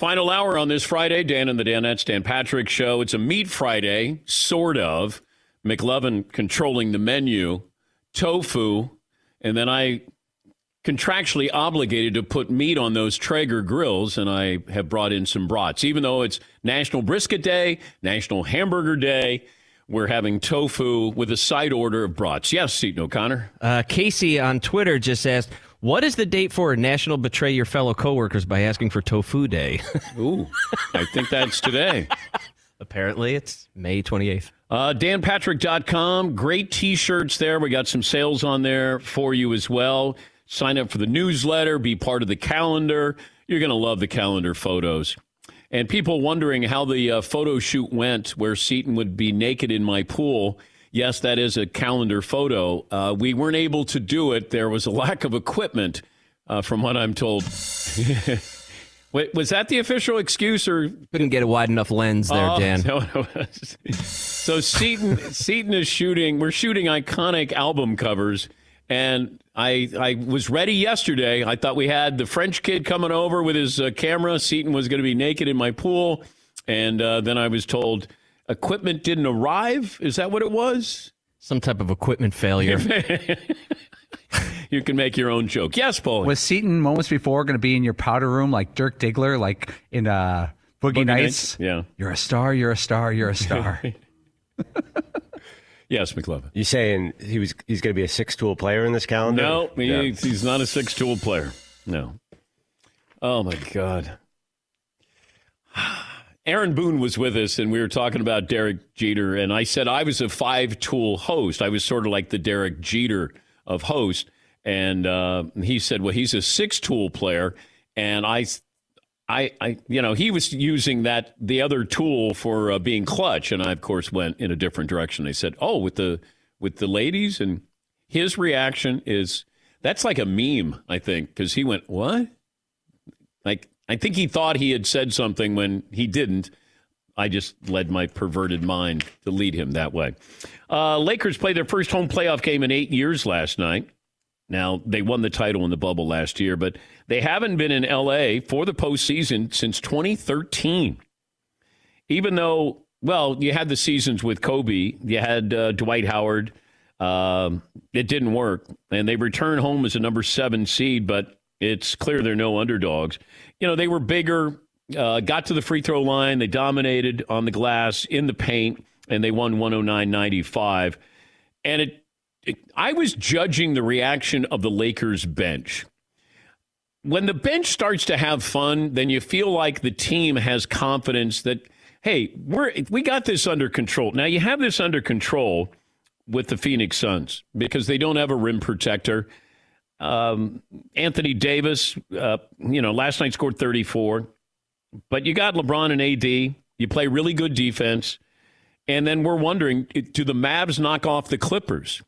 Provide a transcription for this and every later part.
Final hour on this Friday, Dan and the Danettes, Dan Patrick Show. It's a meat Friday, sort of. McLovin controlling the menu, tofu, and then I contractually obligated to put meat on those Traeger grills, and I have brought in some brats. Even though it's National Brisket Day, National Hamburger Day, we're having tofu with a side order of brats. Yes, Seton O'Connor. Uh, Casey on Twitter just asked, what is the date for National Betray Your Fellow Coworkers by asking for Tofu Day? Ooh, I think that's today. Apparently, it's May 28th. Uh, DanPatrick.com. Great t shirts there. We got some sales on there for you as well. Sign up for the newsletter, be part of the calendar. You're going to love the calendar photos. And people wondering how the uh, photo shoot went where Seton would be naked in my pool. Yes, that is a calendar photo. Uh, we weren't able to do it. There was a lack of equipment, uh, from what I'm told. Wait, was that the official excuse, or couldn't get a wide enough lens there, Oh, Dan? so so Seton, Seton is shooting. We're shooting iconic album covers, and I I was ready yesterday. I thought we had the French kid coming over with his uh, camera. Seton was going to be naked in my pool, and uh, then I was told equipment didn't arrive. Is that what it was? Some type of equipment failure. you can make your own joke. Yes, Paul. Was Seton moments before going to be in your powder room like Dirk Diggler, like in uh, Boogie, Boogie Nights? Nights, yeah. You're a star, you're a star, you're a star. yes, McLovin. You saying he was he's going to be a six tool player in this calendar? No, he, Yeah. he's not a six tool player. No. Oh my God. Aaron Boone was with us, and we were talking about Derek Jeter, and I said I was a five tool host. I was sort of like the Derek Jeter of host, and uh, he said, "Well, he's a six tool player," and I. I, I, you know, he was using that the other tool for uh, being clutch, and I, of course, went in a different direction. I said, "Oh, with the with the ladies," and his reaction is that's like a meme, I think, because he went, "What?" Like I think he thought he had said something when he didn't. I just led my perverted mind to lead him that way. Uh, Lakers played their first home playoff game in eight years last night. Now, they won the title in the bubble last year, but they haven't been in LA for the postseason since 2013. Even though, well, you had the seasons with Kobe, you had uh, Dwight Howard. Um, it didn't work, and they return home as a number seven seed, but it's clear they're no underdogs. You know, they were bigger, uh, got to the free throw line, they dominated on the glass, in the paint, and they won 109 95. And it, it, I was judging the reaction of the Lakers bench. When the bench starts to have fun, then you feel like the team has confidence that hey, we're we got this under control. Now you have this under control with the Phoenix Suns because they don't have a rim protector. Um, Anthony Davis, uh, you know, last night scored 34, but you got LeBron and AD. You play really good defense. And then we're wondering do the Mavs knock off the Clippers?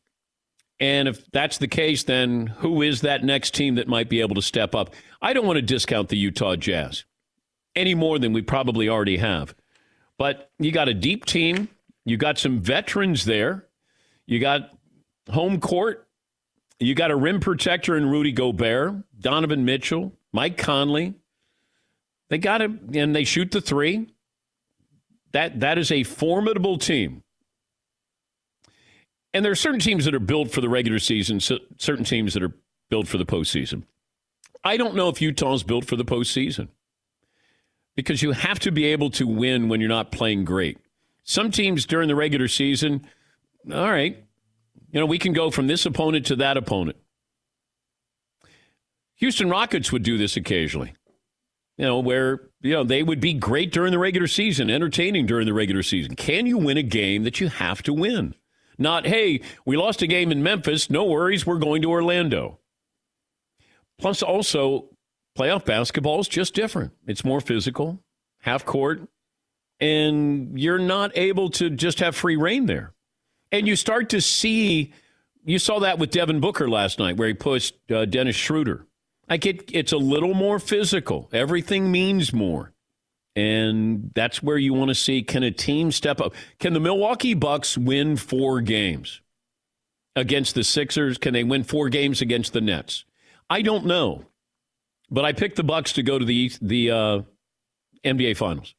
And if that's the case, then who is that next team that might be able to step up? I don't want to discount the Utah Jazz any more than we probably already have. But you got a deep team. You got some veterans there. You got home court. You got a rim protector in Rudy Gobert, Donovan Mitchell, Mike Conley. They got him, and they shoot the three. That that is a formidable team. And there are certain teams that are built for the regular season, certain teams that are built for the postseason. I don't know if Utah's built for the postseason because you have to be able to win when you're not playing great. Some teams during the regular season, all right, you know, we can go from this opponent to that opponent. Houston Rockets would do this occasionally. You know, where, you know, they would be great during the regular season, entertaining during the regular season. Can you win a game that you have to win? Not, hey, we lost a game in Memphis. No worries. We're going to Orlando. Plus, also, playoff basketball is just different. It's more physical, half court, and you're not able to just have free reign there. And you start to see, you saw that with Devin Booker last night, where he pushed uh, Dennis Schroeder. Like it, it's a little more physical. Everything means more. And that's where you want to see can a team step up? Can the Milwaukee Bucks win four games against the Sixers? Can they win four games against the Nets? I don't know. But I picked the Bucks to go to the the uh, NBA Finals.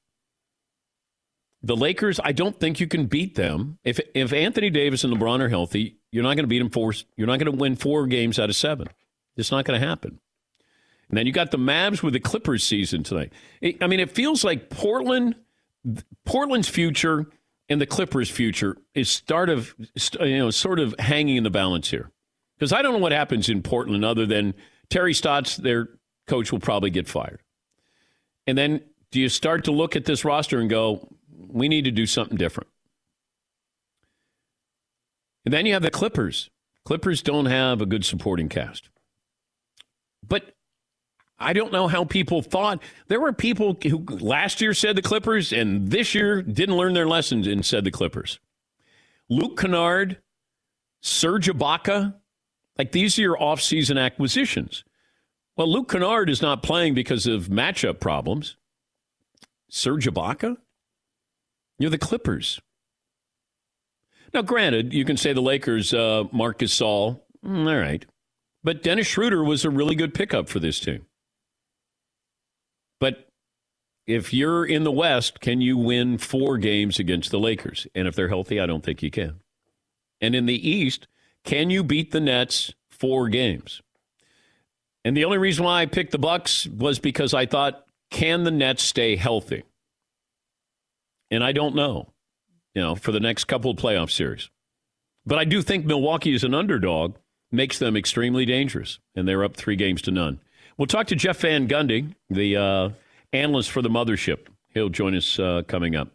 The Lakers, I don't think you can beat them. If if Anthony Davis and LeBron are healthy, you're not going to beat them four. You're not going to win four games out of seven. It's not going to happen. And then you got the Mavs with the Clippers season tonight. It, I mean, it feels like Portland, Portland's future and the Clippers' future is start of you know sort of hanging in the balance here. Because I don't know what happens in Portland other than Terry Stotts, their coach will probably get fired. And then do you start to look at this roster and go, we need to do something different? And then you have the Clippers. Clippers don't have a good supporting cast. But I don't know how people thought. There were people who last year said the Clippers and this year didn't learn their lessons and said the Clippers. Luke Kennard, Serge Ibaka, like these are your offseason acquisitions. Well, Luke Kennard is not playing because of matchup problems. Serge Ibaka? You're the Clippers. Now, granted, you can say the Lakers, uh, Marc Gasol, mm, all right. But Dennis Schroeder was a really good pickup for this team. But if you're in the West, can you win four games against the Lakers? And if they're healthy, I don't think you can. And in the East, can you beat the Nets four games? And the only reason why I picked the Bucks was because I thought, can the Nets stay healthy? And I don't know, you know, for the next couple of playoff series. But I do think Milwaukee is an underdog makes them extremely dangerous, and they're up three games to none. We'll talk to Jeff Van Gundy, the uh, analyst for the mothership. He'll join us uh, coming up.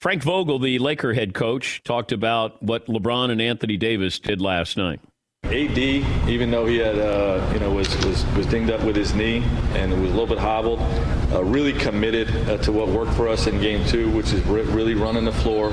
Frank Vogel, the Laker head coach, talked about what LeBron and Anthony Davis did last night. AD, even though he had, uh, you know, was, was, was dinged up with his knee and was a little bit hobbled, uh, really committed uh, to what worked for us in game two, which is re- really running the floor,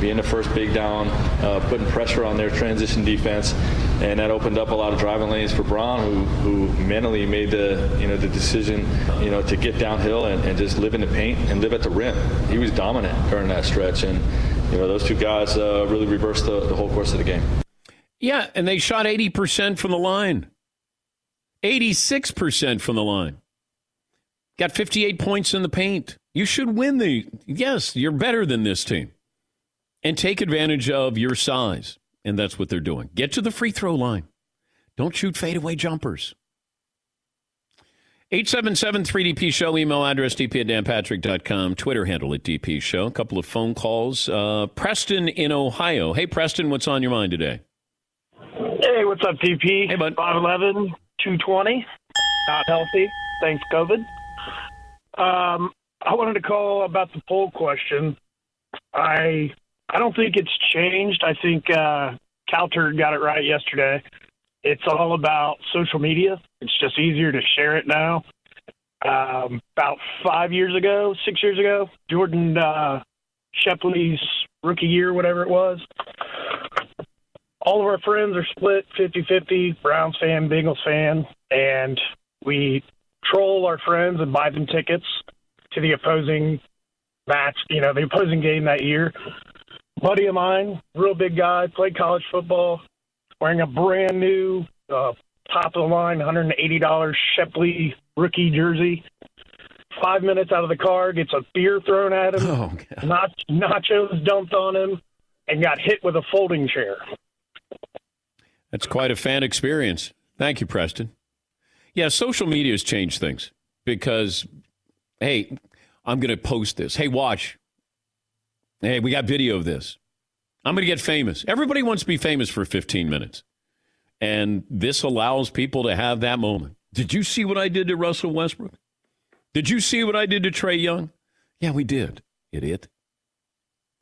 being the first big down, uh, putting pressure on their transition defense, and that opened up a lot of driving lanes for Bron, who, who mentally made the, you know, the decision, you know, to get downhill and, and just live in the paint and live at the rim. He was dominant during that stretch, and you know, those two guys uh, really reversed the, the whole course of the game. Yeah, and they shot 80% from the line. 86% from the line. Got 58 points in the paint. You should win the. Yes, you're better than this team. And take advantage of your size. And that's what they're doing. Get to the free throw line. Don't shoot fadeaway jumpers. 877 3DP Show, email address dp at danpatrick.com, Twitter handle at DP Show. A couple of phone calls. Uh, Preston in Ohio. Hey, Preston, what's on your mind today? Hey, what's up, DP? Hey, bud. 5'11, 220. Not healthy. Thanks, COVID. Um, I wanted to call about the poll question. I I don't think it's changed. I think uh, Calter got it right yesterday. It's all about social media. It's just easier to share it now. Um, about five years ago, six years ago, Jordan uh, Shipley's rookie year, whatever it was, all of our friends are split 50 50, Browns fan, Bengals fan, and we troll our friends and buy them tickets to the opposing match, you know, the opposing game that year. Buddy of mine, real big guy, played college football, wearing a brand new, uh, top of the line, $180 Shipley rookie jersey. Five minutes out of the car, gets a beer thrown at him, Oh, nach- nachos dumped on him, and got hit with a folding chair. That's quite a fan experience. Thank you, Preston. Yeah, social media has changed things because, hey, I'm going to post this. Hey, watch. Hey, we got video of this. I'm going to get famous. Everybody wants to be famous for 15 minutes. And this allows people to have that moment. Did you see what I did to Russell Westbrook? Did you see what I did to Trae Young? Yeah, we did, idiot.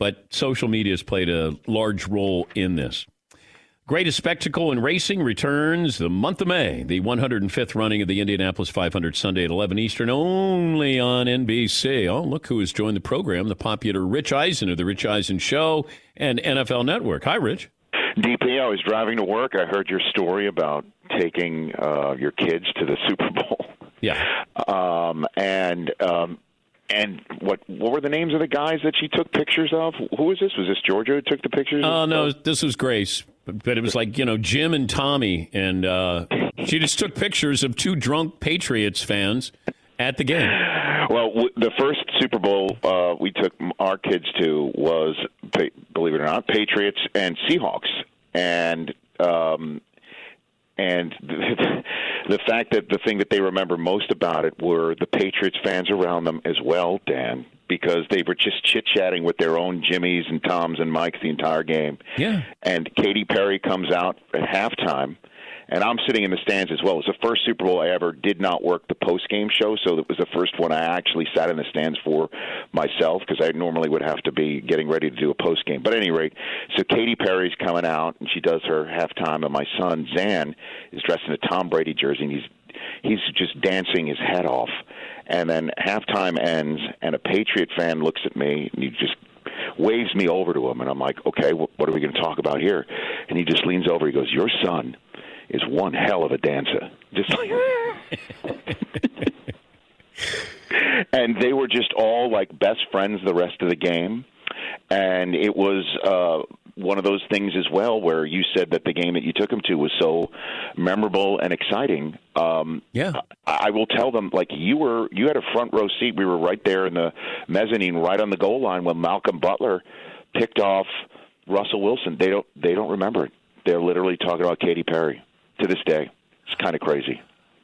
But social media has played a large role in this. Greatest spectacle in racing returns the month of May, the 105th running of the Indianapolis 500 Sunday at 11 Eastern, only on NBC. Oh, look who has joined the program, the popular Rich Eisen of the Rich Eisen Show and NFL Network. Hi, Rich. DP, I was driving to work. I heard your story about taking uh, your kids to the Super Bowl. Yeah. Um, and um, and what what were the names of the guys that she took pictures of? Who was this? Was this Georgia who took the pictures? Oh, no, this was Grace. But, it was like, you know, Jim and Tommy. And uh, she just took pictures of two drunk Patriots fans at the game. Well, w- the first Super Bowl uh, we took our kids to was, believe it or not, Patriots and Seahawks, and um, and the, the fact that the thing that they remember most about it were the Patriots fans around them as well, Dan, because they were just chit chatting with their own Jimmys and Toms and Mikes the entire game. Yeah. And Katy Perry comes out at halftime and I'm sitting in the stands as well. It was the first Super Bowl I ever did not work the post game show, so it was the first one I actually sat in the stands for myself because I normally would have to be getting ready to do a post game. But at any rate, so Katy Perry's coming out and she does her halftime, and my son Zan is dressed in a Tom Brady jersey and he's he's just dancing his head off. And then halftime ends, and a Patriot fan looks at me and he just waves me over to him, and I'm like, okay, wh- what are we going to talk about here? And he just leans over. He goes, your son is one hell of a dancer. Just like. and they were just all like best friends the rest of the game and it was uh one of those things as well where you said that the game that you took them to was so memorable and exciting. Um yeah. I, I will tell them like you were you had a front row seat. We were right there in the mezzanine right on the goal line when Malcolm Butler picked off Russell Wilson. They don't they don't remember it. They're literally talking about Katy Perry to this day. It's kind of crazy.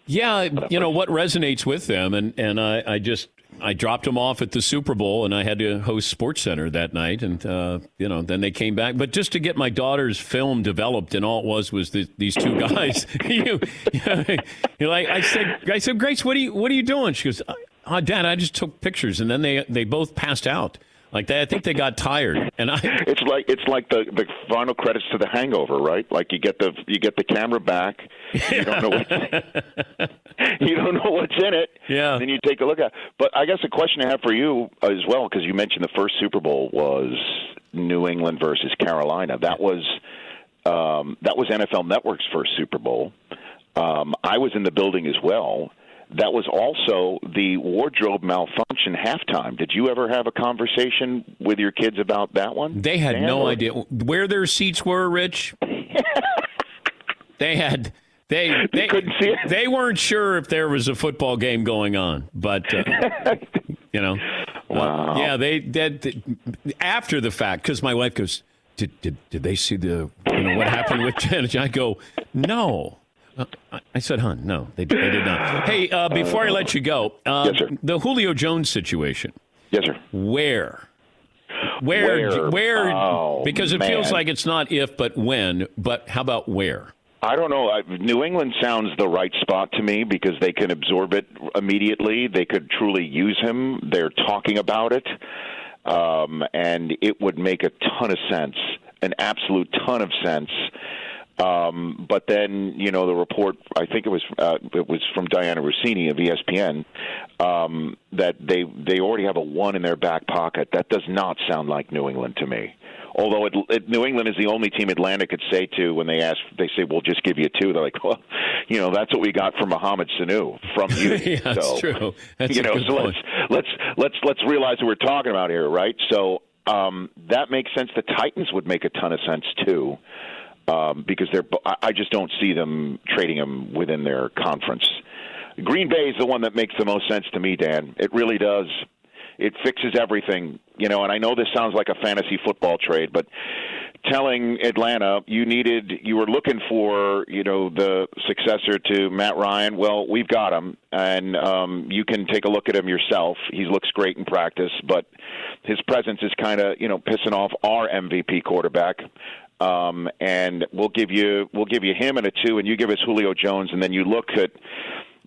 Yeah, you know what resonates with them, and and I, I just I dropped them off at the Super Bowl, and I had to host Sports Center that night, and uh, you know then they came back. But just to get my daughter's film developed, and all it was was the, these two guys. you, you're like I said, I said, Grace, what are you what are you doing? She goes, oh, Dad, I just took pictures, and then they they both passed out. Like they, I think they got tired, and I. It's like it's like the the final credits to The Hangover, right? Like you get the you get the camera back, you don't know what's you don't know what's in it. Yeah. Then you take a look at. it. But I guess the question I have for you as well, because you mentioned the first Super Bowl was New England versus Carolina. That was um, that was NFL Network's first Super Bowl. Um, I was in the building as well. That was also the wardrobe malfunction halftime. Did you ever have a conversation with your kids about that one? They had Dan, no or- idea where their seats were, Rich. they had they they couldn't see it. They weren't sure if there was a football game going on, but uh, you know, Wow. uh, yeah, they did after the fact because my wife goes, did, did did they see the you know what happened with Janet? I go, no. Uh, I- said, "Hun, no, they, they did not." Hey, uh, before I let you go, uh, Yes, sir. the Julio Jones situation. Yes, sir. Where? Where? Where? Where? Oh, because it feels like it's not if, but when. But how about where? I don't know. I, New England sounds the right spot to me because they can absorb it immediately. They could truly use him. They're talking about it, um, and it would make a ton of sense, an absolute ton of sense. Um, but then, you know, the report, I think it was uh, it was from Dianna Russini of ESPN, um, that they they already have a one in their back pocket. That does not sound like New England to me. Although it, it, New England is the only team Atlanta could say to when they ask, they say, "We'll just give you two. They're like, "Well, you know, that's what we got from Mohamed Sanu from you." yeah, that's so, true. That's you know, so point. let's let's let's let's realize what we're talking about here, right? So um, that makes sense. The Titans would make a ton of sense too, um, because they're. I- just don't see them trading them within their conference. Green Bay is the one that makes the most sense to me, Dan. It really does. It fixes everything, you know. And I know this sounds like a fantasy football trade, but telling Atlanta you needed, you were looking for, you know, the successor to Matt Ryan. Well, we've got him, and um, you can take a look at him yourself. He looks great in practice, but his presence is kind of, you know, pissing off our MVP quarterback. Um, and we'll give you we'll give you him and a two, and you give us Julio Jones, and then you look at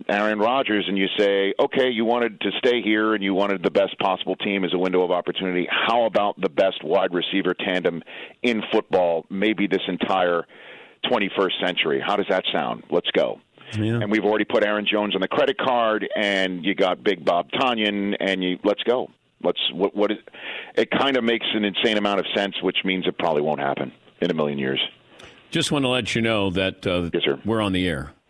Aaron Rodgers and you say, okay, you wanted to stay here and you wanted the best possible team as a window of opportunity. How about the best wide receiver tandem in football, maybe this entire 21st century? How does that sound? Let's go. Yeah. And we've already put Aaron Jones on the credit card, and you got Big Bob Tonyan, and you let's go. Let's what what is it? Kind of makes an insane amount of sense, which means it probably won't happen in a million years. Just want to let you know that uh, we're on the air.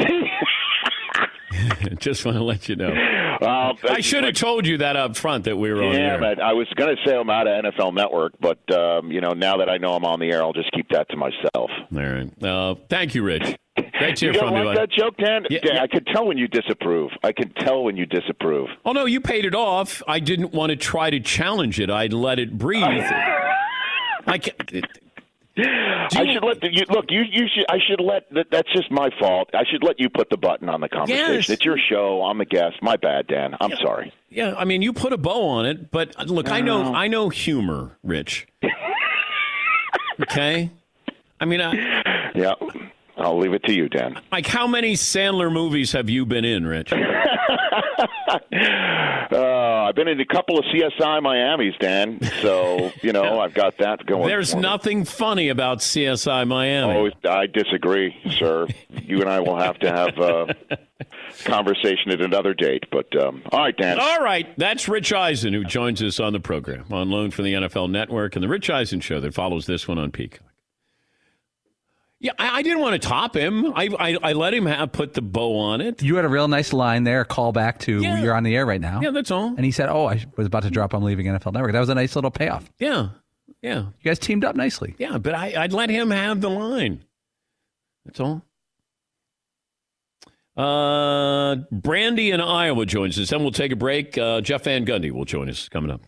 Just want to let you know. I should have told you that up front that we were on the Yeah, air. but I was going to say I'm out of NFL Network, but um, you know now that I know I'm on the air, I'll just keep that to myself. All right. Uh, thank you, Rich. Great to You hear from you. like that joke, Dan? Yeah, Dan, yeah. I could tell when you disapprove. I can tell when you disapprove. Oh no, you paid it off. I didn't want to try to challenge it. I'd let it breathe. I can, I should let the, you look. You you should. I should let. That, that's just my fault. I should let you put the button on the conversation. Yes. It's your show. I'm a guest. My bad, Dan. I'm sorry. yeah, I mean, you put a bow on it, but uh, look, I know, I know humor, Rich. okay, I mean, I, Yeah, I'll leave it to you, Dan. like, how many Sandler movies have you been in, Rich? Uh, I've been in a couple of CSI Miami's, Dan. So you know I've got that going. There's nothing funny about CSI Miami. Oh, I disagree, sir. you and I will have to have a conversation at another date. But um, all right, Dan. All right, that's Rich Eisen who joins us on the program on loan from the NFL Network and the Rich Eisen Show that follows this one on Peacock. Yeah, I, I didn't want to top him. I, I I let him have put the bow on it. You had a real nice line there, call back to Yeah. you're on the air right now. Yeah, that's all. And he said, Oh, I was about to drop I'm leaving NFL Network. That was a nice little payoff. Yeah, yeah, You guys teamed up nicely. yeah. But I I'd let him have the line. That's all. Uh, Brandy in Iowa joins us. Then we'll take a break. Uh, Jeff Van Gundy will join us coming up.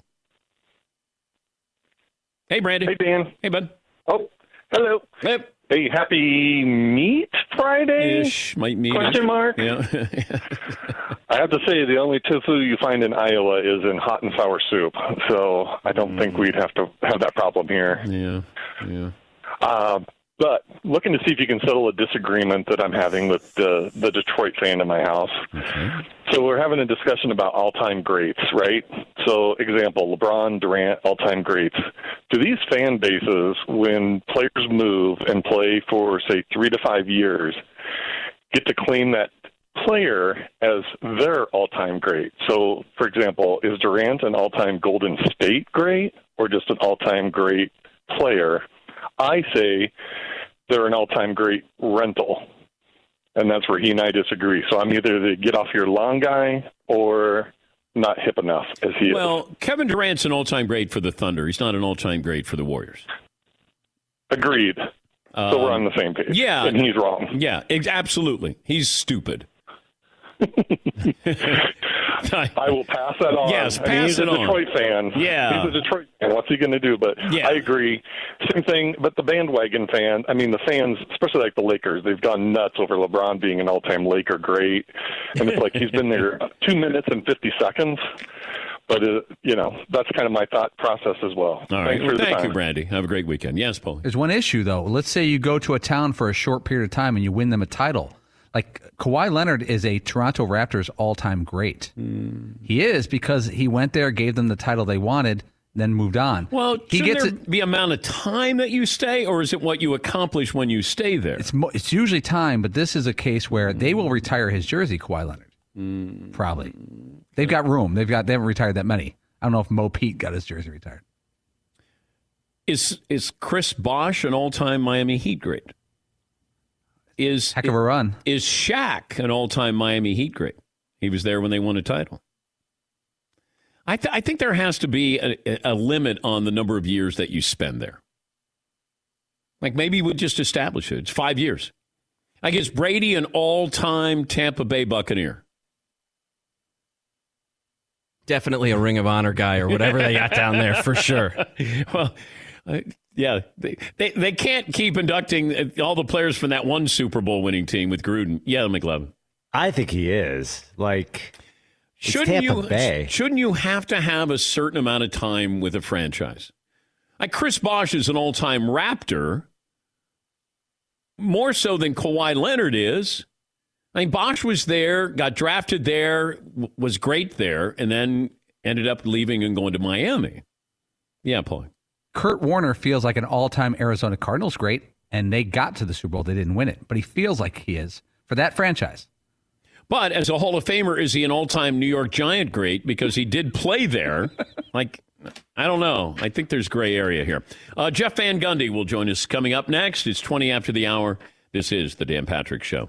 Hey, Brandy. Hey, Dan. Hey, bud. Oh, hello. Hey. Hey, happy Meat Friday? Ish, might meet. Question mark? Yeah. I have to say, the only tofu you find in Iowa is in hot and sour soup. So I don't think we'd have to have that problem here. yeah. Yeah. Uh, but looking to see if you can settle a disagreement that I'm having with the, the Detroit fan in my house. So we're having a discussion about all-time greats, right? So, example, LeBron, Durant, all-time greats. Do these fan bases, when players move and play for say three to five years, get to claim that player as their all-time great? So, for example, is Durant an all-time Golden State great or just an all-time great player? I say they're an all-time great rental and that's where he and I disagree. So I'm either the get off your lawn guy or not hip enough as he is. Well, Kevin Durant's an all-time great for the Thunder. He's not an all-time great for the Warriors. Agreed. so we're on the same page. Um, Yeah, and he's wrong. Yeah, ex- absolutely. He's stupid. I will pass that on. Yes, I mean, pass he's it a on. Detroit fan. Yeah. he's a Detroit fan. What's he going to do? But Yeah. I agree. Same thing. But the bandwagon fan. I mean, the fans, especially like the Lakers, they've gone nuts over LeBron being an all-time Laker great, and it's like he's been there two minutes and fifty seconds. but uh, you know that's kind of my thought process as well. All right. Thanks Well, for thank time. you, Brandy. Have a great weekend. Yes, Paul. There's one issue though. Let's say you go to a town for a short period of time and you win them a title. Like Kawhi Leonard is a Toronto Raptors all-time great. Hmm. He is because he went there, gave them the title they wanted, then moved on. Well, he gets there it. be amount of time that you stay, or is it what you accomplish when you stay there? It's mo- it's usually time, but this is a case where they will retire his jersey, Kawhi Leonard. Hmm. Probably. They've got room. They've got they haven't retired that many. I don't know if Mo Pete got his jersey retired. Is is Chris Bosh an all-time Miami Heat great? Is Heck of a run. Is Shaq an all-time Miami Heat great? He was there when they won a title. I, th- I think there has to be a, a limit on the number of years that you spend there. Like maybe we just establish it. It's five years. I guess Brady an all-time Tampa Bay Buccaneer. Definitely a Ring of Honor guy or whatever they got down there for sure. well, uh, yeah, they, they they can't keep inducting uh, all the players from that one Super Bowl winning team with Gruden. Yeah, McLovin. I think he is. Like, Shouldn't you Bay. shouldn't you have to have a certain amount of time with a franchise? Like Chris Bosh is an all-time Raptor, more so than Kawhi Leonard is. I mean, Bosh was there, got drafted there, was great there, and then ended up leaving and going to Miami. Yeah, Paul. Kurt Warner feels like an all-time Arizona Cardinals great, and they got to the Super Bowl. They didn't win it, but he feels like he is for that franchise. But as a Hall of Famer, is he an all-time New York Giant great because he did play there? like, I don't know. I think there's gray area here. Uh, Jeff Van Gundy will join us coming up next. It's 20 after the hour. This is the Dan Patrick Show.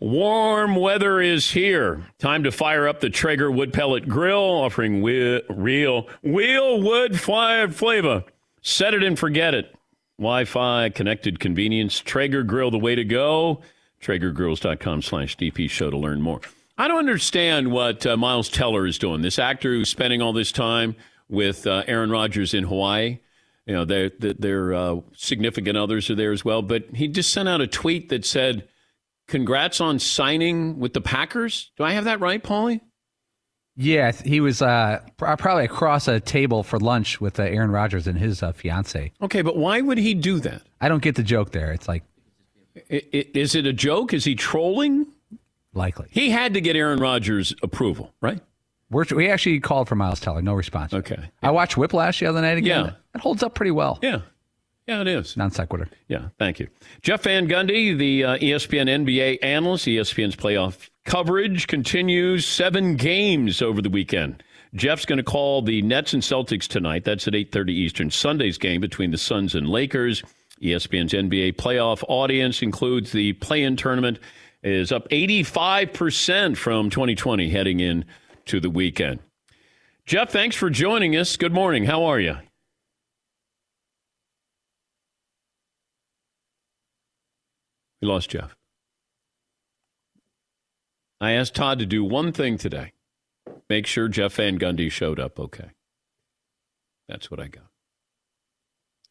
Warm weather is here. Time to fire up the Traeger wood pellet grill, offering real, real wood fired flavor. Set it and forget it. Wi Fi, connected convenience. Traeger grill, the way to go. TraegerGrills.com slash DP show to learn more. I don't understand what uh, Miles Teller is doing. This actor who's spending all this time with uh, Aaron Rodgers in Hawaii. You know, their, their uh, significant others are there as well. But he just sent out a tweet that said, congrats on signing with the Packers. Do I have that right, Paulie? Yeah, he was uh, probably across a table for lunch with uh, Aaron Rodgers and his uh, fiance. Okay, but why would he do that? I don't get the joke there. It's like, I- I- is it a joke? Is he trolling? Likely. He had to get Aaron Rodgers' approval, right? We're, we actually called for Miles Teller, no response. Okay. I watched Whiplash the other night again. Yeah. It holds up pretty well. Yeah. Yeah, it is. Non sequitur. Yeah, thank you. Jeff Van Gundy, the uh, ESPN NBA analyst, ESPN's playoff coverage continues seven games over the weekend. Jeff's going to call the Nets and Celtics tonight. That's at 8.30 Eastern. Sunday's game between the Suns and Lakers. ESPN's NBA playoff audience includes the play-in tournament is up 85% from 2020 heading in to the weekend. Jeff, thanks for joining us. Good morning. How are you? We lost Jeff. I asked Todd to do one thing today make sure Jeff Van Gundy showed up okay. That's what I got.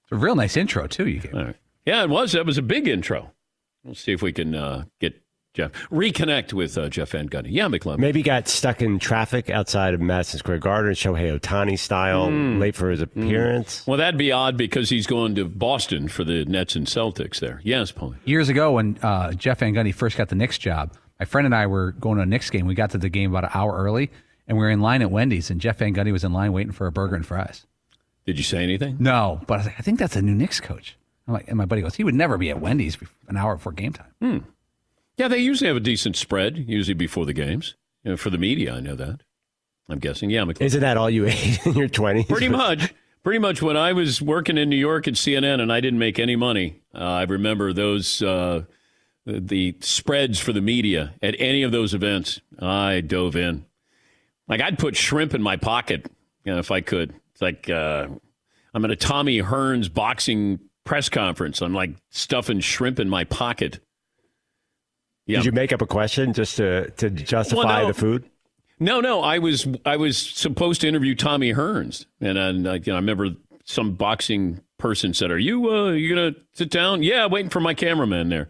It's a real nice intro, too, you gave. All right. Yeah, it was. That was a big intro. We'll see if we can uh, get Jeff, reconnect with uh, Jeff Van Gundy. Yeah, McClellan. Maybe got stuck in traffic outside of Madison Square Garden, Shohei Ohtani style, Mm. late for his appearance. Well, that'd be odd because he's going to Boston for the Nets and Celtics there. Yes, Paul. Years ago, when uh, Jeff Van Gundy first got the Knicks job, my friend and I were going to a Knicks game. We got to the game about an hour early, and we were in line at Wendy's, and Jeff Van Gundy was in line waiting for a burger and fries. Did you say anything? No, but I, was like, I think that's a new Knicks coach. I'm like, and my buddy goes, he would never be at Wendy's an hour before game time. Hmm. Yeah, they usually have a decent spread, usually before the games. You know, for the media, I know that. I'm guessing. Yeah, McClellan. Isn't that all you ate in your 20s? Pretty much. Pretty much when I was working in New York at CNN and I didn't make any money, uh, I remember those uh, the, spreads for the media at any of those events. I dove in. Like I'd put shrimp in my pocket, you know, if I could. It's like uh, I'm at a Tommy Hearns boxing press conference. I'm like stuffing shrimp in my pocket. Did you make up a question just to, to justify Well, no. the food? No, no, I was I was supposed to interview Tommy Hearns, and then uh, you know, I remember some boxing person said, "Are you uh, you gonna sit down?" Yeah, waiting for my cameraman there.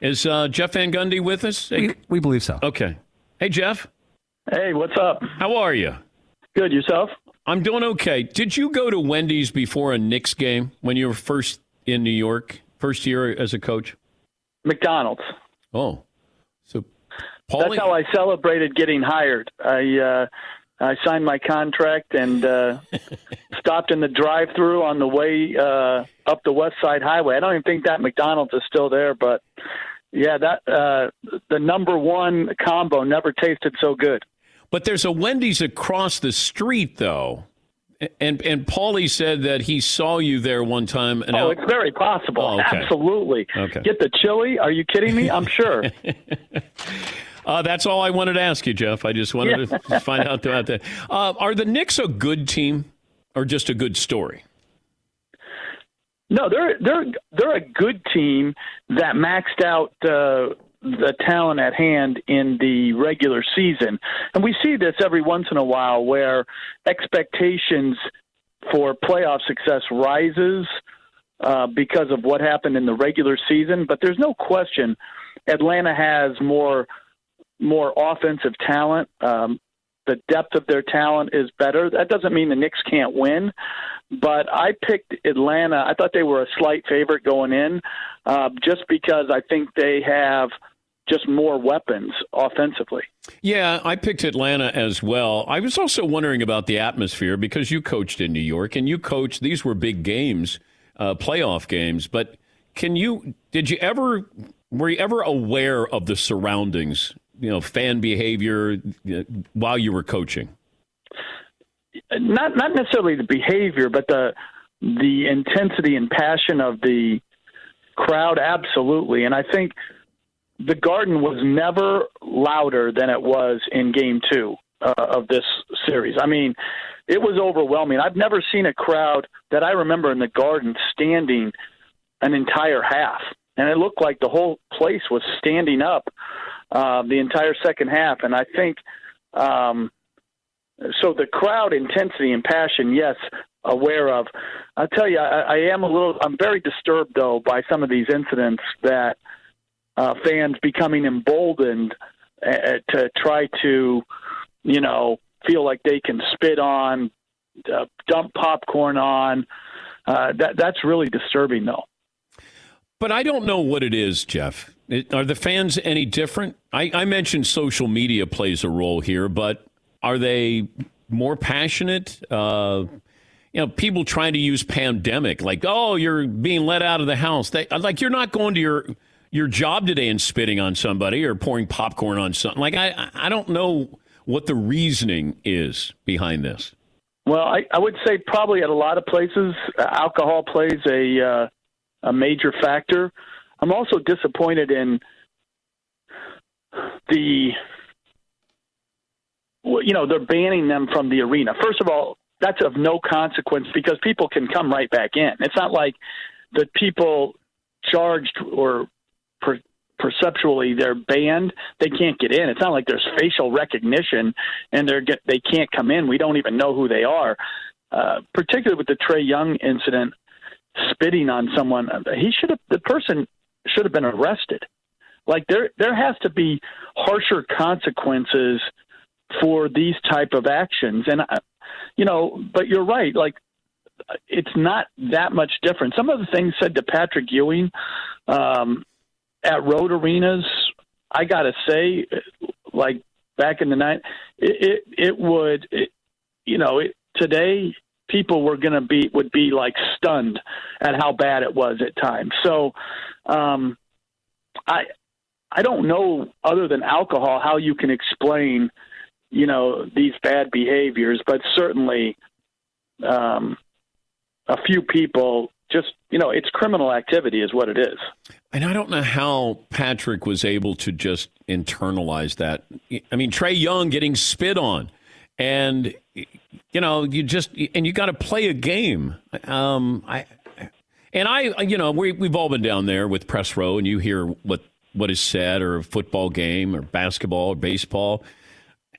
Is uh, Jeff Van Gundy with us? We, we believe so. Okay. Hey, Jeff. Hey, what's up? How are you? Good. Yourself? I'm doing okay. Did you go to Wendy's before a Knicks game when you were first in New York, first year as a coach? McDonald's. Oh, so That's how I celebrated getting hired. I uh, I signed my contract and uh, stopped in the drive-through on the way uh, up the West Side Highway. I don't even think that McDonald's is still there, but yeah, that uh, the number one combo never tasted so good. But there's a Wendy's across the street, though. And and Paulie said that he saw you there one time. And oh, it's very possible. Oh, okay. Absolutely. Okay. Get the chili? Are you kidding me? I'm sure. Uh, that's all I wanted to ask you, Jeff. I just wanted yeah. to find out about that. Uh, are the Knicks a good team or just a good story? No, they're they're they're a good team that maxed out uh, the talent at hand in the regular season, and we see this every once in a while where expectations for playoff success rises uh, because of what happened in the regular season. But there's no question Atlanta has more more offensive talent. Um, the depth of their talent is better. That doesn't mean the Knicks can't win, but I picked Atlanta. I thought they were a slight favorite going in, uh, just because I think they have just more weapons offensively. Yeah, I picked Atlanta as well. I was also wondering about the atmosphere because you coached in New York and you coached. These were big games, uh, playoff games. But can you? Did you ever? Were you ever aware of the surroundings you know fan behavior while you were coaching? Not not necessarily the behavior, but the the intensity and passion of the crowd. Absolutely, and I think the Garden was never louder than it was in Game Two uh, of this series. I mean, it was overwhelming. I've never seen a crowd that I remember in the Garden standing an entire half, and it looked like the whole place was standing up uh, the entire second half. And I think um, so. The crowd intensity and passion, yes, aware of. I tell you, I, I am a little. I'm very disturbed though by some of these incidents that uh, fans becoming emboldened uh, to try to, you know, feel like they can spit on, uh, dump popcorn on. Uh, that that's really disturbing, though. But I don't know what it is, Jeff. Are the fans any different? I, I mentioned social media plays a role here, but are they more passionate? Uh, you know, people trying to use pandemic, like, oh, you're being let out of the house. They, like, you're not going to your your job today and spitting on somebody or pouring popcorn on something. Like, I, I don't know what the reasoning is behind this. Well, I, I would say probably at a lot of places, uh, alcohol plays a uh, a major factor. I'm also disappointed in the you know they're banning them from the arena. First of all, that's of no consequence because people can come right back in. It's not like the people charged or per, perceptually they're banned. They can't get in. It's not like there's facial recognition and they're they can't come in. We don't even know who they are. Uh, particularly with the Trae Young incident, spitting on someone, he should have the person should have been arrested. Like there there has to be harsher consequences for these type of actions. And uh, you know but you're right. Like it's not that much different. Some of the things said to patrick ewing um, at road arenas i gotta say like back in the night it it, it would it, you know it, today people were going to be would be like stunned at how bad it was at times. So, um, I I don't know other than alcohol how you can explain, you know, these bad behaviors, but certainly, um, a few people just you know it's criminal activity is what it is. And I don't know how Patrick was able to just internalize that. I mean, Trae Young getting spit on and you know you just and you got to play a game. Um i and i you know we, we've all been down there with press row and you hear what what is said or a football game or basketball or baseball.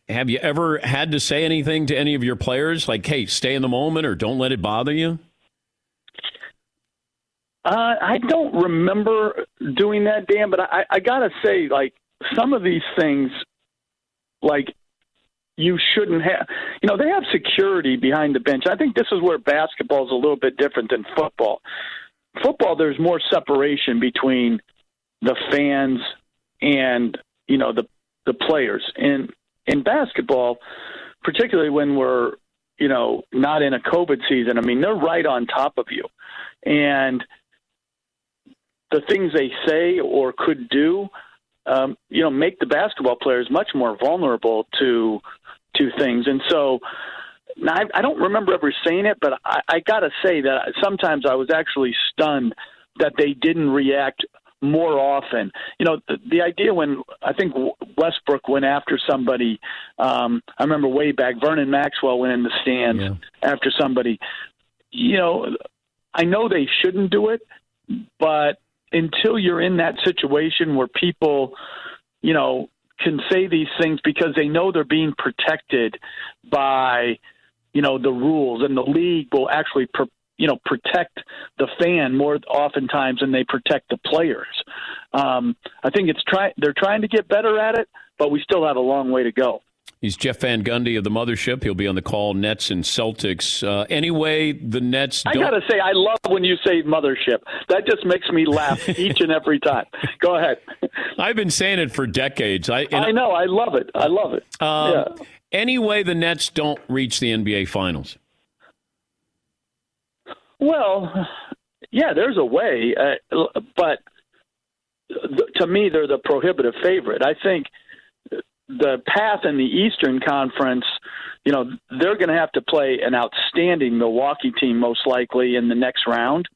Have you ever had to say anything to any of your players? Like hey stay in the moment or don't let it bother you? Uh, I don't remember doing that, Dan, but I, I gotta say, like some of these things, like you shouldn't have. You know, they have security behind the bench. I think this is where basketball is a little bit different than football. Football, there's more separation between the fans and you know the the players. In in basketball, particularly when we're you know not in a COVID season, I mean they're right on top of you, and the things they say or could do, um, you know, make the basketball players much more vulnerable to two things. And so now, I, I don't remember ever saying it, but I, I got to say that sometimes I was actually stunned that they didn't react more often. You know, the, the idea when I think Westbrook went after somebody, um, I remember way back, Vernon Maxwell went in the stands Yeah. after somebody. You know, I know they shouldn't do it, but until you're in that situation where people, you know, can say these things because they know they're being protected by, you know, the rules, and the league will actually, pr- you know, protect the fan more oftentimes than they protect the players. Um, I think it's try they're trying to get better at it, but we still have a long way to go. He's Jeff Van Gundy of the Mothership. He'll be on the call. Nets and Celtics. Uh, anyway, the Nets. I don't- got to say, I love when you say mothership. That just makes me laugh each and every time. Go ahead. I've been saying it for decades. I, I know. I love it. I love it. Um, yeah. Anyway, the Nets don't reach the NBA Finals. Well, yeah, there's a way, uh, but th- to me, they're the prohibitive favorite. I think the path in the Eastern Conference, you know, they're going to have to play an outstanding Milwaukee team most likely in the next round.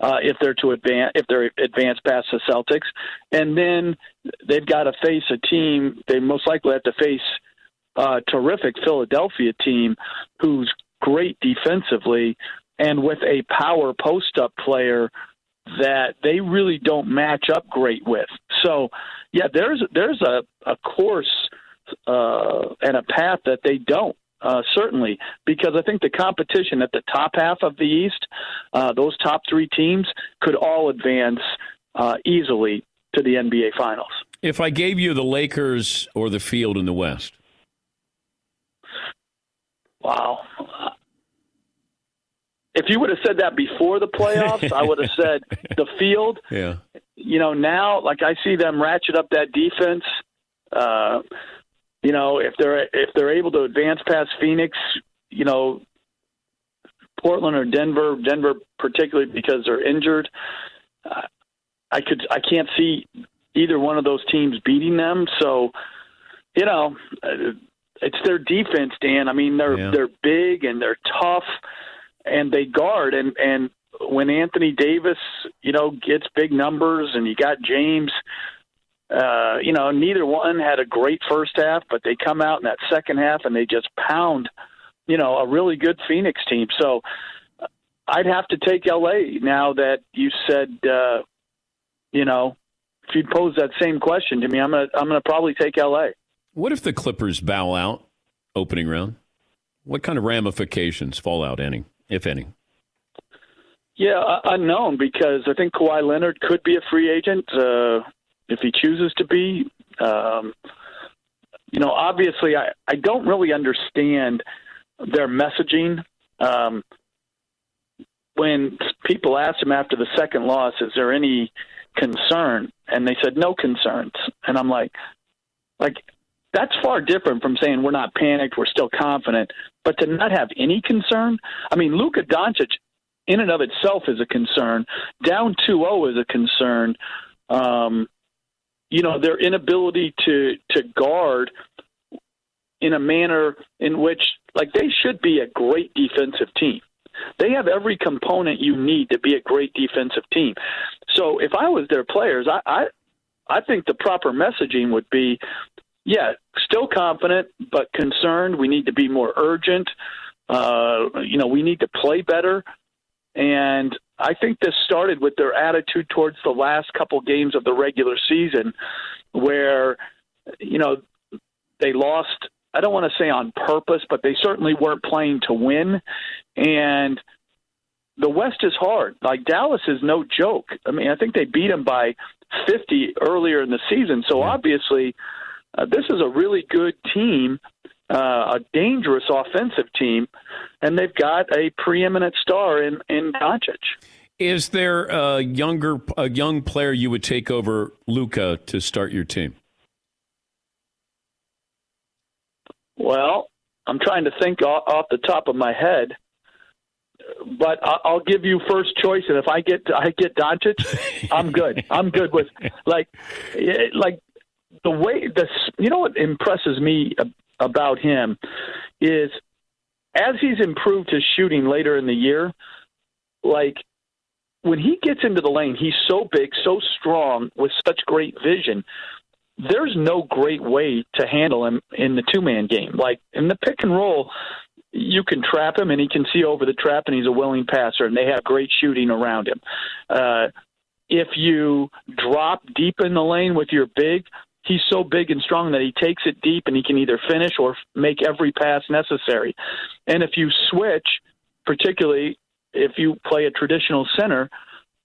Uh, if they're to advance, if they're advanced past the Celtics, and then they've got to face a team. They most likely have to face a terrific Philadelphia team, who's great defensively, and with a power post up player that they really don't match up great with. So, yeah, there's there's a a course uh, and a path that they don't. Uh, certainly, because I think the competition at the top half of the East, uh, those top three teams, could all advance uh, easily to the NBA Finals. If I gave you the Lakers or the field in the West, Wow. If you would have said that before the playoffs, I would have said the field. yeah, You know, now like I see them ratchet up that defense. You know, if they're if they're able to advance past Phoenix, you know, Portland or Denver, Denver particularly because they're injured. Uh, I could I can't see either one of those teams beating them. So, you know, it's their defense, Dan. I mean, they're Yeah. they're big and they're tough, and they guard. And and when Anthony Davis, you know, gets big numbers, and you got James. Uh, you know, neither one had a great first half, but they come out in that second half and they just pound, you know, a really good Phoenix team. So uh, I'd have to take LA now that you said, uh, you know, if you'd pose that same question to me, I'm gonna I'm gonna probably take LA. what if the Clippers bow out opening round? What kind of ramifications fall out, any, if any? Yeah, unknown because I think Kawhi Leonard could be a free agent uh, if he chooses to be. Um, you know, obviously, I, I don't really understand their messaging. Um, when people asked him after the second loss, is there any concern? And they said no concerns. And I'm like, like that's far different from saying we're not panicked, we're still confident. But to not have any concern, I mean, Luka Doncic in and of itself is a concern. Down 2-0 is a concern. Um, you know, their inability to to guard in a manner in which, like, they should be a great defensive team. They have every component you need to be a great defensive team. So if I was their players, I I, I think the proper messaging would be, yeah, still confident but concerned. We need to be more urgent. Uh, you know, we need to play better. And I think this started with their attitude towards the last couple games of the regular season, where, you know, they lost. I don't want to say on purpose, but they certainly weren't playing to win. And the West is hard. Like Dallas is no joke. I mean, I think they beat them by 50 earlier in the season. So obviously, uh, this is a really good team, uh, a dangerous offensive team, and they've got a preeminent star in in Doncic. Is there a younger, a young player you would take over Luka to start your team? Well, I'm trying to think off, the top of my head, but I- I'll give you first choice. And if I get I get Doncic, I'm good. I'm good with like like the way this. You know what impresses me about him is as he's improved his shooting later in the year, like when he gets into the lane, he's so big, so strong, with such great vision. There's no great way to handle him in the two man game. Like in the pick and roll, you can trap him and he can see over the trap and he's a willing passer and they have great shooting around him. Uh, if you drop deep in the lane with your big, he's so big and strong that he takes it deep and he can either finish or make every pass necessary. And if you switch, particularly if you play a traditional center,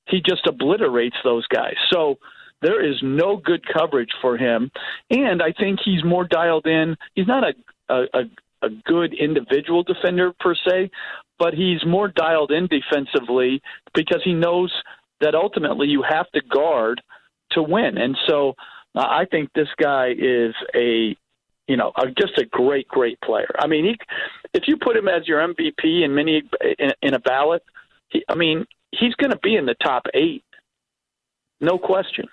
he just obliterates those guys. So there is no good coverage for him. And I think he's more dialed in. He's not a, a, a, good individual defender per se, but he's more dialed in defensively because he knows that ultimately you have to guard to win. And so I think this guy is a you know, a, just a great, great player. I mean, he, if you put him as your MVP in many in, in a ballot, he, I mean, he's going to be in the top eight, no question.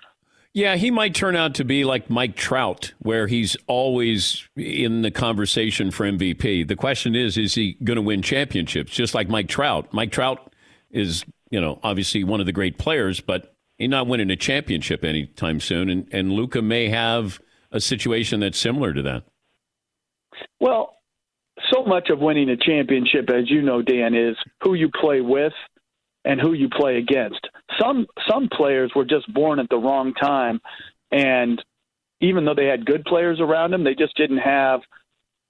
Yeah, he might turn out to be like Mike Trout, where he's always in the conversation for MVP. The question is, is he going to win championships? Just like Mike Trout. Mike Trout is, you know, obviously one of the great players, but he's not winning a championship anytime soon. And, and Luka may have a situation that's similar to that. Well, so much of winning a championship, as you know, Dan, is who you play with and who you play against. Some some players were just born at the wrong time, and even though they had good players around them, they just didn't have,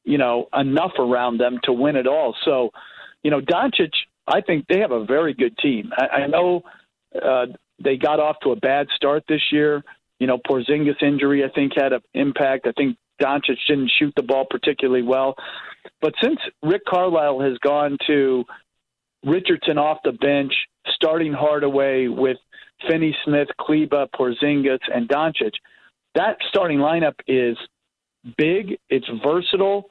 you know, enough around them to win it all. So, you know, Doncic, I think they have a very good team. I, I know uh, they got off to a bad start this year. You know, Porzingis injury, I think, had an impact. I think Doncic didn't shoot the ball particularly well. But since Rick Carlisle has gone to Richardson off the bench, starting Hardaway with Finney Smith, Kleber, Porzingis, and Doncic, that starting lineup is big, it's versatile,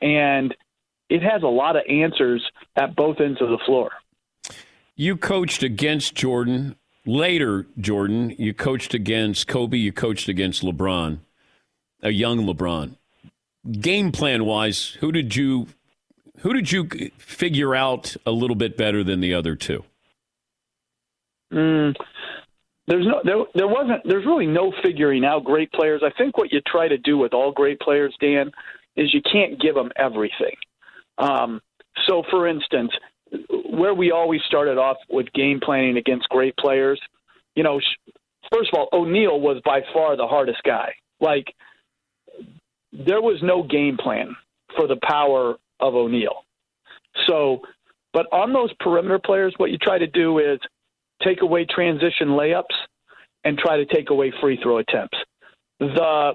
and it has a lot of answers at both ends of the floor. You coached against Jordan. Later, Jordan, you coached against Kobe, you coached against LeBron, a young LeBron. Game plan wise, who did you who did you figure out a little bit better than the other two? Mm, there's no there, there wasn't there's really no figuring out great players. I think what you try to do with all great players, Dan, is you can't give them everything. Um, so, for instance, where we always started off with game planning against great players, you know, first of all, O'Neal was by far the hardest guy. Like, there was no game plan for the power of O'Neal. So, but on those perimeter players, what you try to do is take away transition layups and try to take away free throw attempts. The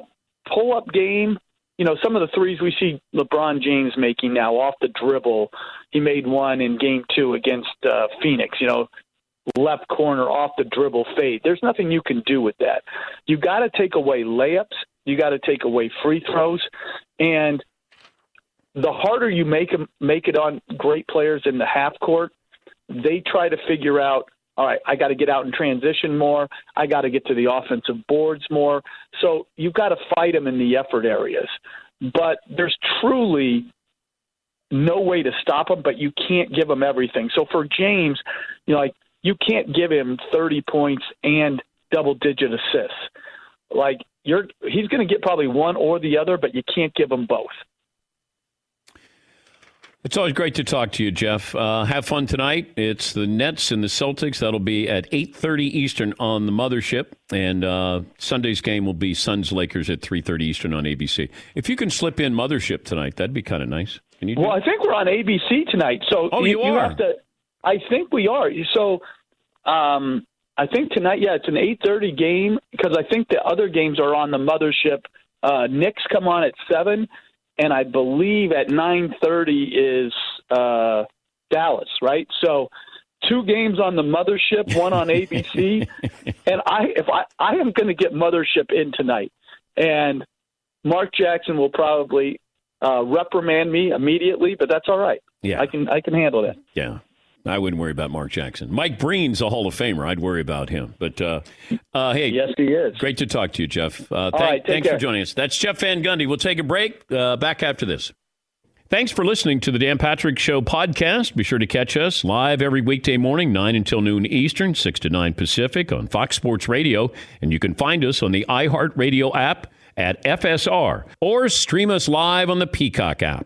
pull up game, you know, some of the threes we see LeBron James making now off the dribble. He made one in game two against uh, Phoenix, you know, left corner off the dribble fade. There's nothing you can do with that. You got to take away layups. You got to take away free throws. And the harder you make them, make it on great players in the half court, they try to figure out. All right, I got to get out and transition more. I got to get to the offensive boards more. So you've got to fight them in the effort areas. But there's truly no way to stop them, but you can't give them everything. So for James, you know, like you can't give him 30 points and double digit assists. Like you're he's going to get probably one or the other, but you can't give him both. It's always great to talk to you, Jeff. Uh, have fun tonight. It's the Nets and the Celtics. That'll be at 8.30 Eastern on the Mothership. And uh, Sunday's game will be Suns-Lakers at 3.30 Eastern on ABC. If you can slip in Mothership tonight, that'd be kind of nice. Can you well, I think we're on ABC tonight. So oh, you, you, are? have to. I think we are. So um, I think tonight, yeah, it's an 8.30 game because I think the other games are on the Mothership. Uh, Knicks come on at 7 and I believe at 9:30 is uh, Dallas, right? So two games on the mothership, one on ABC, and I if I I am going to get mothership in tonight, and Mark Jackson will probably uh, reprimand me immediately, but that's all right. Yeah, I can I can handle that. Yeah. I wouldn't worry about Mark Jackson. Mike Breen's a Hall of Famer. I'd worry about him. But uh, uh, hey, yes, he is. Great to talk to you, Jeff. Uh, All right, take thanks care. for joining us. That's Jeff Van Gundy. We'll take a break. Uh, back after this. Thanks for listening to the Dan Patrick Show podcast. Be sure to catch us live every weekday morning, 9 until noon Eastern, 6 to 9 Pacific on Fox Sports Radio. And you can find us on the iHeartRadio app at FSR or stream us live on the Peacock app.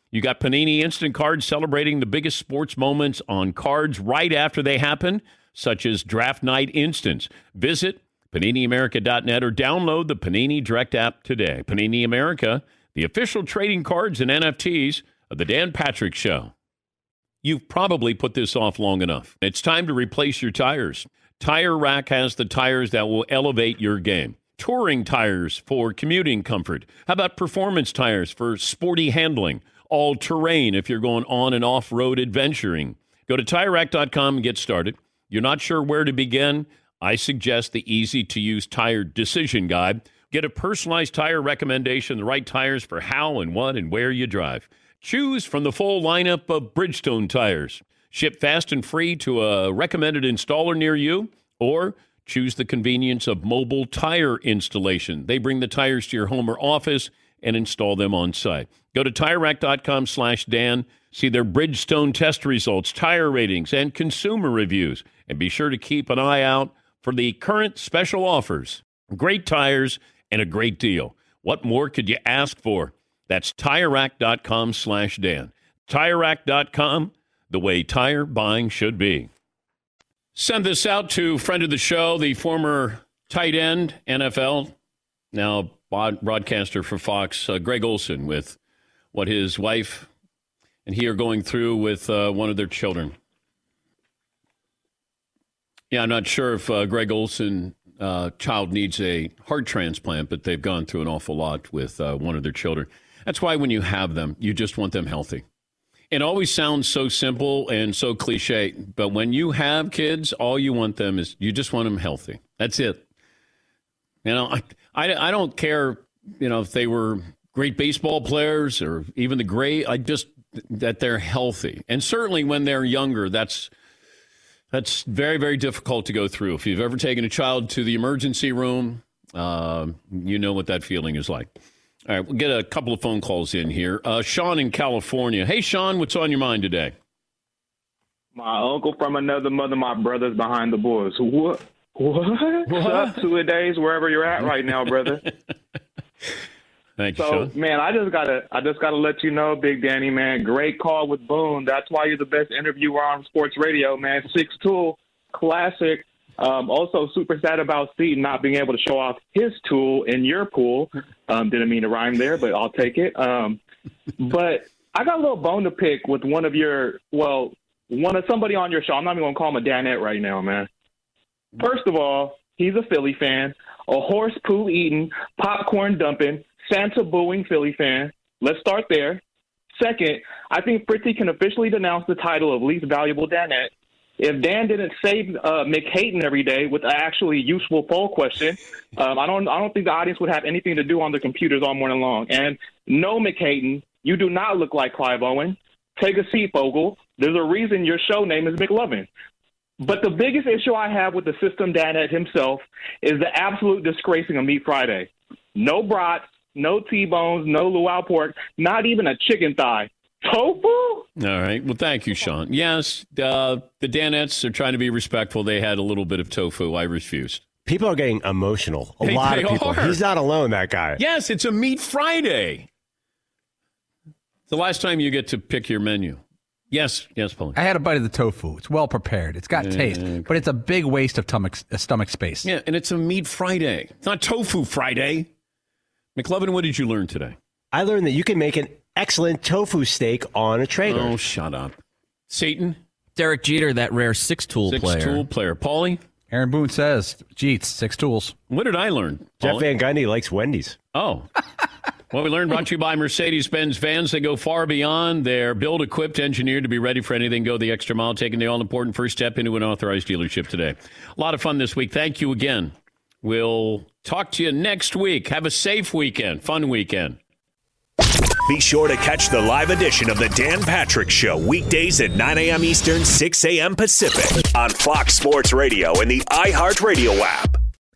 you got Panini Instant Cards celebrating the biggest sports moments on cards right after they happen, such as Draft Night Instants. Visit PaniniAmerica.net or download the Panini Direct app today. Panini America, the official trading cards and NFTs of the Dan Patrick Show. You've probably put this off long enough. It's time to replace your tires. Tire Rack has the tires that will elevate your game. Touring tires for commuting comfort. How about performance tires for sporty handling? All terrain if you're going on and off road adventuring. Go to tirerack.com and get started. You're not sure where to begin? I suggest the easy to use tire decision guide. Get a personalized tire recommendation, the right tires for how and what and where you drive. Choose from the full lineup of Bridgestone tires. Ship fast and free to a recommended installer near you, or choose the convenience of mobile tire installation. They bring the tires to your home or office and install them on site. Go to TireRack.com slash Dan, see their Bridgestone test results, tire ratings, and consumer reviews. And be sure to keep an eye out for the current special offers. Great tires and a great deal. What more could you ask for? That's TireRack.com slash Dan. TireRack.com, the way tire buying should be. Send this out to friend of the show, the former tight end, NFL, now broadcaster for Fox, uh, Greg Olsen, with what his wife and he are going through with uh, one of their children. Yeah, I'm not sure if uh, Greg Olsen uh, child needs a heart transplant, but they've gone through an awful lot with uh, one of their children. That's why when you have them, you just want them healthy. It always sounds so simple and so cliche, but when you have kids, all you want them is you just want them healthy. That's it. You know, I, I, I don't care, you know, if they were great baseball players or even the great, I just, that they're healthy. And certainly when they're younger, that's, that's very, very difficult to go through. If you've ever taken a child to the emergency room, uh, you know what that feeling is like. All right, we'll get a couple of phone calls in here. Uh, Sean in California. Hey, Sean, what's on your mind today? My uncle from another mother, my brother's behind the boards. What? What? What's up, two a days, wherever you're at right now, brother? Thank you, so, Sean. man, I just gotta, I just gotta let you know, Big Danny, man, great call with Boone. That's why you're the best interviewer on sports radio, man. Six tool, classic. Um, also, super sad about Seton not being able to show off his tool in your pool. Um, didn't mean to rhyme there, but I'll take it. Um, but I got a little bone to pick with one of your, well, one of somebody on your show. I'm not even gonna call him a Danette right now, man. First of all, he's a Philly fan, a horse poo eating, popcorn dumping, Santa booing Philly fan. Let's start there. Second, I think Fritzy can officially denounce the title of least valuable Danette. If Dan didn't save uh, Mick Hayton every day with an actually useful poll question, um, I don't I don't think the audience would have anything to do on their computers all morning long. And no, Mick Hayton, you do not look like Clive Owen. Take a seat, Fogel. There's a reason your show name is McLovin. But the biggest issue I have with the system Danette himself is the absolute disgracing of Meat Friday. No brats, no T-bones, no luau pork, not even a chicken thigh. Tofu? All right. Well, thank you, Sean. Yes, uh, the Danettes are trying to be respectful. They had a little bit of tofu. I refused. People are getting emotional. A They- lot they of people. are. He's not alone, that guy. Yes, it's a Meat Friday. The last time you get to pick your menu. Yes, yes, Paul. I had a bite of the tofu. It's well prepared. It's got Yeah, taste, okay. but it's a big waste of stomach, uh, stomach space. Yeah, and it's a Meat Friday. It's not Tofu Friday. McLovin, what did you learn today? I learned that you can make an excellent tofu steak on a Traeger. Oh, shut up. Seton? Derek Jeter, that rare six tool Six player. tool player. Paulie? Aaron Boone says, Jeets, six tools. What did I learn? Jeff Paulie? Van Gundy likes Wendy's. Oh. What we learned brought to you by Mercedes Benz vans that go far beyond. They're built, equipped, engineered to be ready for anything. Go the extra mile, taking the all important first step into an authorized dealership today. A lot of fun this week. Thank you again. We'll talk to you next week. Have a safe weekend, fun weekend. Be sure to catch the live edition of the Dan Patrick Show weekdays at 9 a.m. Eastern, 6 a.m. Pacific on Fox Sports Radio and the iHeartRadio app.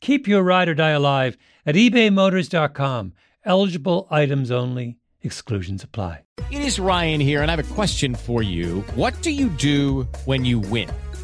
Keep your ride or die alive at ebaymotors.com. Eligible items only, exclusions apply. It is Ryan here, and I have a question for you. What do you do when you win?